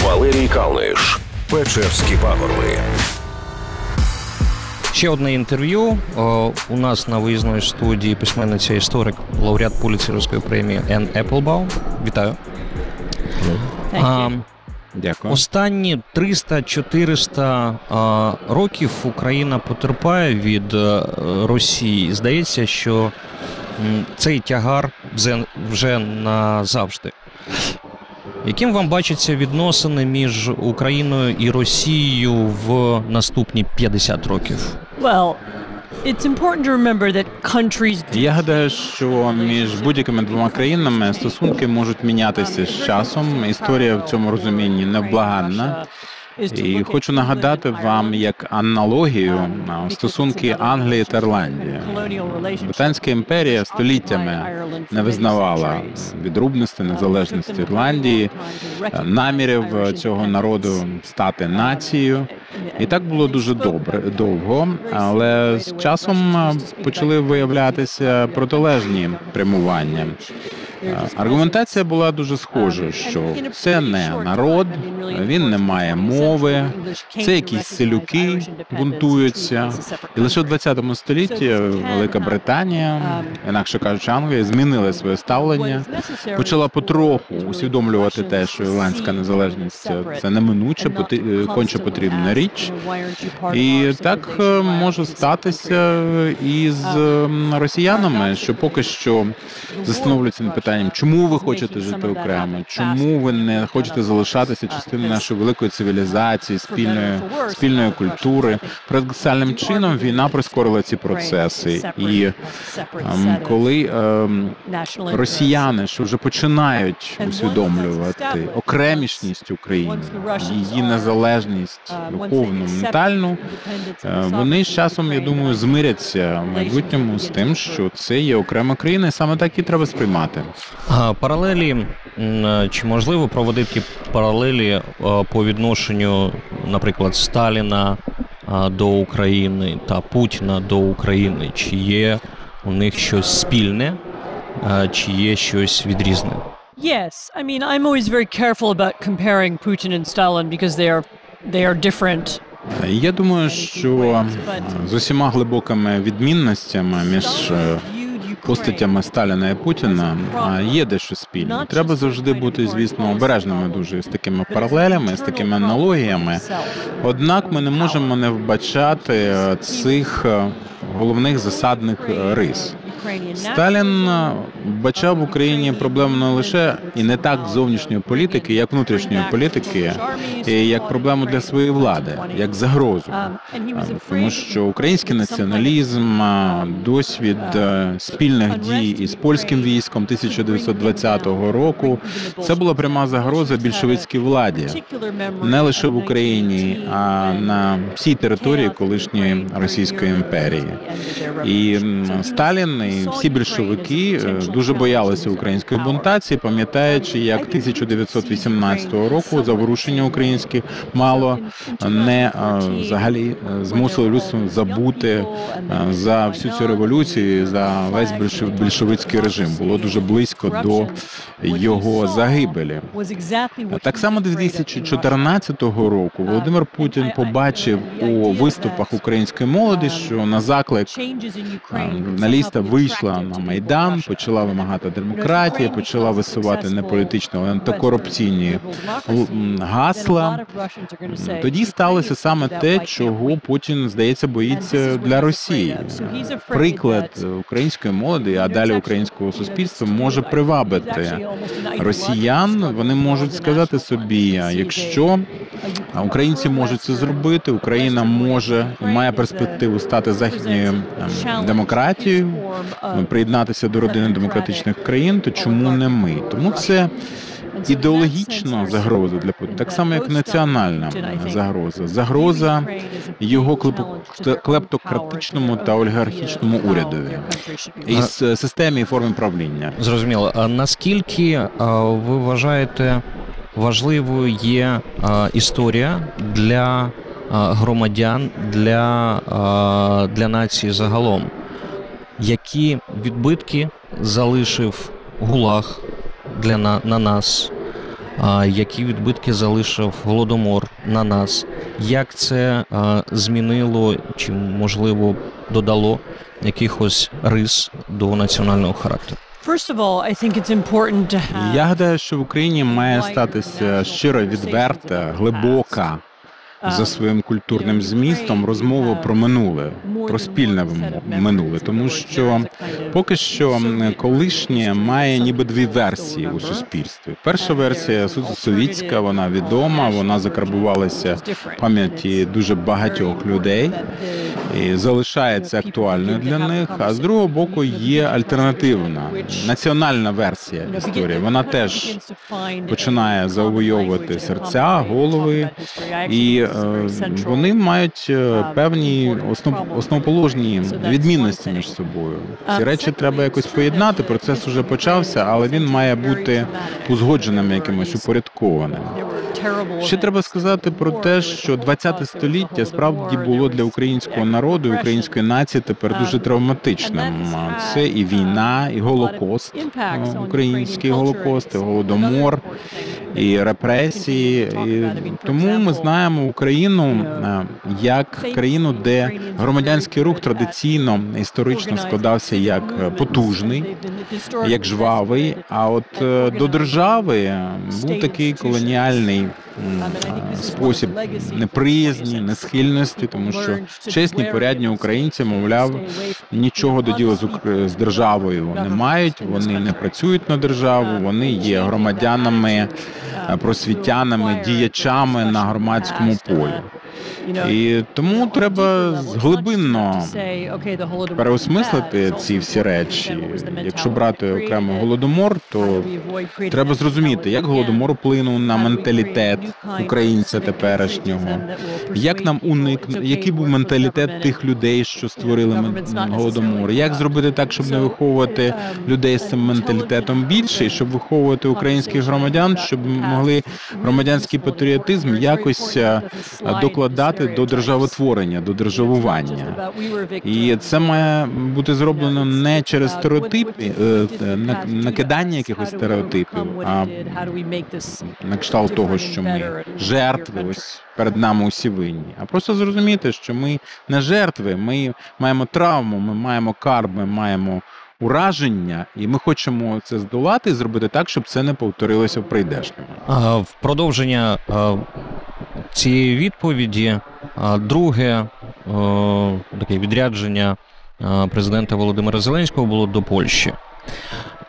Валерій Калниш. Печерські пагорби. Ще одне інтерв'ю. У нас на виїзної студії письменниця історик, лауреат Пуліцерівської премії Ен Еплбаум. Вітаю. А, Дякую. Останні 300-400 років Україна потерпає від е, Росії. Здається, що цей тягар вже назавжди. Яким вам бачаться відносини між Україною і Росією в наступні 50 років? Well, It's important to remember that countries Я гадаю, що між будь-якими двома країнами стосунки можуть мінятися з часом. Історія в цьому розумінні невблаганна. І хочу нагадати вам як аналогію стосунки Англії та Ірландії. Британська імперія століттями не визнавала відрубності незалежності Ірландії, намірів цього народу стати нацією. І так було дуже добре довго, але з часом почали виявлятися протилежні прямування. Аргументація була дуже схожа, що це не народ, він не має мови, це якісь селюки бунтуються. І лише в 20 столітті Велика Британія, інакше кажучи, Англія, змінила своє ставлення, почала потроху усвідомлювати те, що ірландська незалежність це неминуче, конче потрібна річ. І так може статися і з росіянами, що поки що застановлюється на питання питанням, чому ви хочете жити окремо? Чому ви не хочете залишатися частиною нашої великої цивілізації, спільної спільної культури? Парадоксальним чином війна прискорила ці процеси, і ем, коли ем, росіяни, що вже починають усвідомлювати окремішність України, її незалежність духовну, ментальну, е, вони з часом, я думаю, змиряться в майбутньому з тим, що це є окрема країна, і саме так і треба сприймати. Паралелі чи можливо проводити паралелі по відношенню, наприклад, Сталіна до України та Путіна до України? Чи є у них щось спільне, чи є щось відрізне? Yes, I mean, I'm always very careful about comparing Putin and Stalin because they are they are different. Я думаю, що з усіма глибокими відмінностями між постатями Сталіна і Путіна є дещо спільне. Треба завжди бути, звісно, обережними дуже з такими паралелями, з такими аналогіями. Однак ми не можемо не вбачати е, цих е, головних засадних е, рис. Сталін бачав в Україні проблему не лише і не так зовнішньої політики, як внутрішньої політики, і як проблему для своєї влади, як загрозу, тому що український націоналізм, досвід спільних дій із польським військом 1920 року, це була пряма загроза більшовицькій владі, не лише в Україні, а на всій території колишньої Російської імперії. І Сталін всі більшовики е, дуже боялися української бунтації, пам'ятаючи, як 1918 року заворушення українське мало не е, взагалі е, змусило людство забути за всю цю революцію, за весь більшовицький режим. Було дуже близько до його загибелі. Так само 2014 року Володимир Путін побачив у виступах української молоді, що на заклик журналіста вийшла на майдан, почала вимагати демократії, почала висувати не політичні, але антикорупційні гасла. Тоді сталося саме те, чого Путін здається боїться для Росії. Приклад української молоді, а далі українського суспільства може привабити росіян. Вони можуть сказати собі, якщо українці можуть це зробити, Україна може має перспективу стати західною ем, демократією, приєднатися до родини демократичних країн, то чому не ми? Тому це ідеологічна загроза для Путіна, так само як національна загроза, загроза його клептократичному та олігархічному урядові і системі і формі правління. Зрозуміло. А наскільки ви вважаєте важливою є історія для громадян для, для нації загалом? Які відбитки залишив гулаг для на, на нас? а, які відбитки залишив голодомор на нас, як це а, змінило чи можливо додало якихось рис до національного характеру? Я гадаю, що в Україні має статися щиро відверта, глибока за своїм культурним змістом розмова про минуле, про спільне минуле, тому що поки що колишнє має ніби дві версії у суспільстві. Перша версія совітська, вона відома, вона закарбувалася в пам'яті дуже багатьох людей і залишається актуальною для них. А з другого боку є альтернативна національна версія історії. Вона теж починає завойовувати серця, голови, і вони мають е, певні основ, основоположні відмінності між собою. Ці речі треба якось поєднати. Процес уже почався, але він має бути узгодженим якимось упорядкованим. Ще треба сказати про те, що 20 століття справді було для українського народу і української нації тепер дуже травматичним. Це і війна, і голокост, е, український голокост, і голодомор, і репресії. І тому ми знаємо Україну е, як країну, де громадянський рух традиційно історично складався як потужний, як жвавий. А от е, до держави був такий колоніальний спосіб неприязні, несхильності, тому що чесні порядні українці, мовляв, нічого до діла з державою не мають. Вони не працюють на державу, вони є громадянами, просвітянами, діячами на громадському полі. І тому треба глибинно переосмислити ці всі речі. Якщо брати окремо голодомор, то треба зрозуміти, як голодомор вплинув на менталітет українця теперішнього. Як нам уникнути, який був менталітет тих людей, що створили голодомор? Як зробити так, щоб не виховувати людей з цим менталітетом більше, і щоб виховувати українських громадян, щоб могли громадянський патріотизм якось е, докладати до державотворення, до державування. І це має бути зроблено не через стереотипи, е, на- накидання якихось стереотипів, а на кшталт того, що ми жертви, ось перед нами усі винні. А просто зрозуміти, що ми не жертви, ми маємо травму, ми маємо карб, ми маємо ураження, і ми хочемо це здолати і зробити так, щоб це не повторилося в прийдешньому. А, В продовження цієї відповіді, друге е, таке відрядження президента Володимира Зеленського було до Польщі.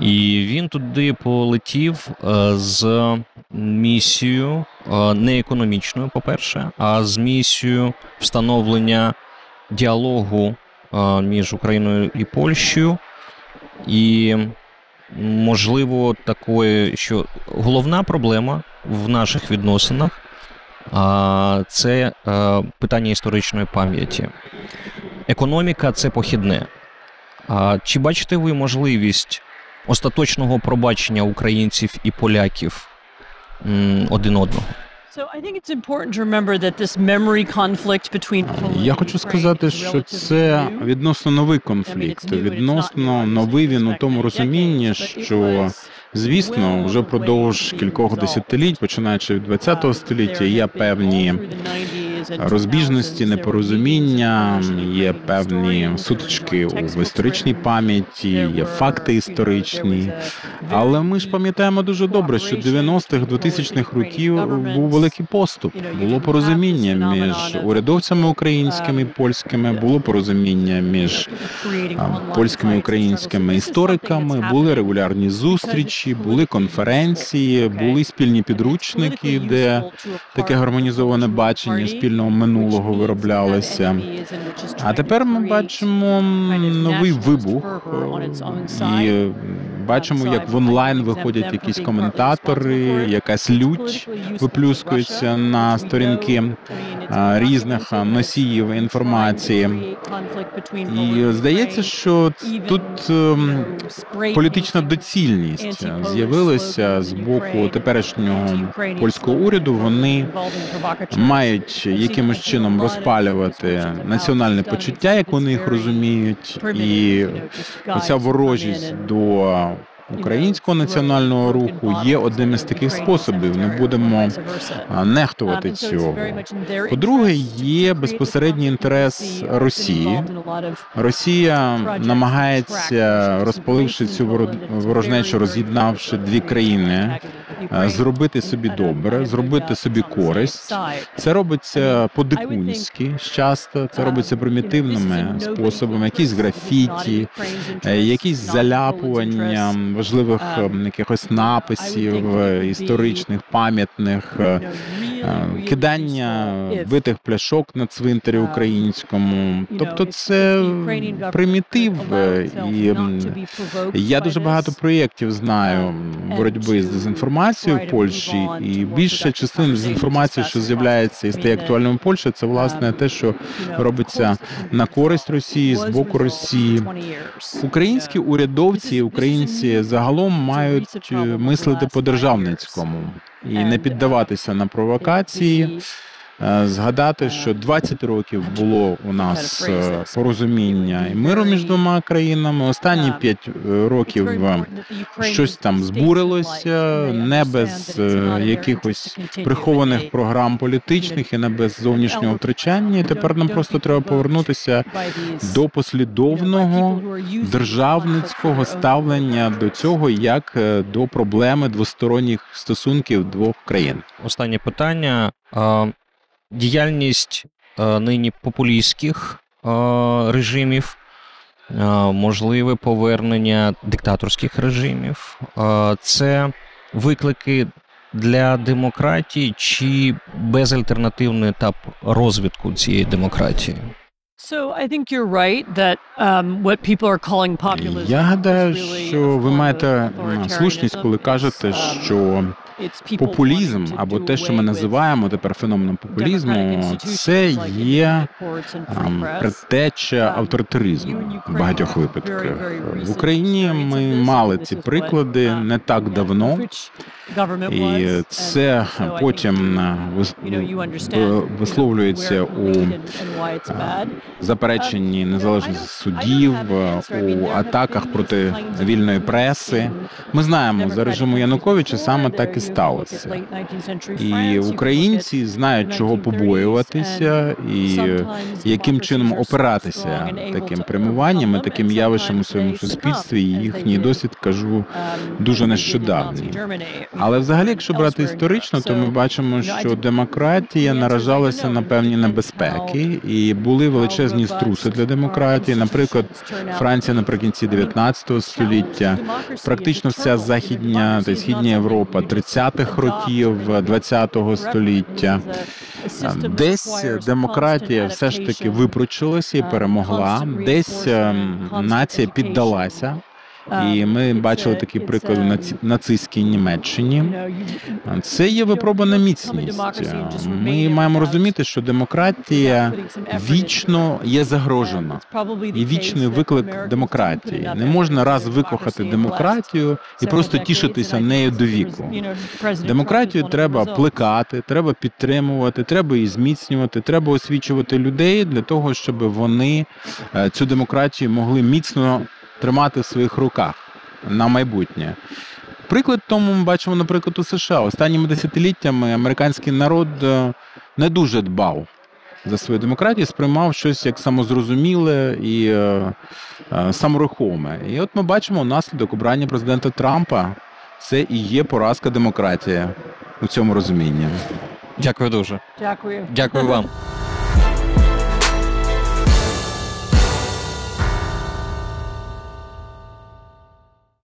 І він туди полетів е, з місією е, не економічною, по-перше, а з місією встановлення діалогу е, між Україною і Польщею. І можливо такої, що головна проблема в наших відносинах це е, питання історичної пам'яті. Економіка це похідне. Чи бачите ви можливість остаточного пробачення українців і поляків один одного? Я хочу сказати, що це відносно новий конфлікт, відносно новий він у тому розумінні, що звісно, вже впродовж кількох десятиліть, починаючи від ХХ століття, є певні розбіжності, непорозуміння, є певні сутички в історичній пам'яті, є факти історичні. Але ми ж пам'ятаємо дуже добре, що 90-х, 2000-х років був великий поступ. Було порозуміння між урядовцями українськими і польськими, було порозуміння між польськими і українськими істориками, були регулярні зустрічі, були конференції, були спільні підручники, де таке гармонізоване бачення спільного минулого вироблялися. А тепер ми бачимо новий вибух і бачимо, як в онлайн виходять якісь коментатори, якась лють виплюскується на сторінки різних носіїв інформації. І здається, що тут ем, політична доцільність з'явилася з боку теперішнього польського уряду. Вони мають якимось чином розпалювати національне почуття, як вони їх розуміють, і оця ворожість до українського національного руху є одним із таких способів. Не будемо нехтувати цього. По-друге, є безпосередній інтерес Росії. Росія намагається, розпаливши цю воро- ворожнечу, роз'єднавши дві країни, е, зробити собі добре, зробити собі користь. Це робиться по-дикунськи часто, це робиться примітивними способами, якісь графіті, е, якісь заляпування важливих е, якихось написів е, історичних, пам'ятних, е, кидання битих пляшок на цвинтарі українському. Тобто це примітив. е, І я дуже багато проєктів знаю боротьби з дезінформацією в Польщі, і більша частина дезінформації, що з'являється і стає актуальним в Польщі, це власне те, що робиться на користь Росії з боку Росії. Українські урядовці, українці загалом мають е, мислити по державницькому і не піддаватися на провокації. Е, Згадати, що 20 років було у нас е, порозуміння і миру між двома країнами. Останні 5 років е, щось там збурилося, не без якихось прихованих програм політичних і не без зовнішнього втручання. І тепер нам просто треба повернутися до послідовного державницького ставлення до цього як до проблеми двосторонніх стосунків двох країн. Останнє питання. Діяльність нині популістських режимів, можливе повернення диктаторських режимів. Це виклики для демократії чи безальтернативний етап розвитку цієї демократії? So I think you're right that um, what people are calling populism Я гадаю, що ви маєте слушність, коли кажете, um, що популізм або те, що ми називаємо тепер феноменом популізму, це є press. предтеча Um, авторитаризму в багатьох випадках. В Україні ми мали ці приклади um, не так давно. І це потім е, висловлюється у bad. запереченні незалежності судів, у атаках проти вільної преси. Ми знаємо, за режиму Януковича саме так і сталося. І українці знають, чого побоюватися, і яким чином опиратися таким прямуванням і таким явищем у своєму суспільстві. І їхній досвід кажу дуже нещодавній. Але взагалі, якщо брати історично, то ми бачимо, що демократія наражалася на певні небезпеки, і були величезні струси для демократії. Наприклад, Франція наприкінці 19 століття, практично вся західня та східня Європа 30-х років 20-го століття. Десь демократія все ж таки випручилася і перемогла. Десь ем, нація піддалася. І ми бачили такі приклади на нацистській Німеччині. Це є випробана міцність. Ми маємо розуміти, що демократія вічно є загрожена. І вічний виклик демократії. Не можна раз викохати демократію і просто тішитися нею до віку. Демократію треба плекати, треба підтримувати, треба її зміцнювати, треба освічувати людей для того, щоб вони е, цю демократію могли міцно тримати в своїх руках на майбутнє. Приклад тому ми бачимо, наприклад, у США. Останніми десятиліттями американський народ е, не дуже дбав за свою демократію, сприймав щось як самозрозуміле і е, е, саморухоме. І от ми бачимо наслідок обрання президента Трампа. Це і є поразка демократії у цьому розумінні. Дякую дуже. Дякую. Дякую вам.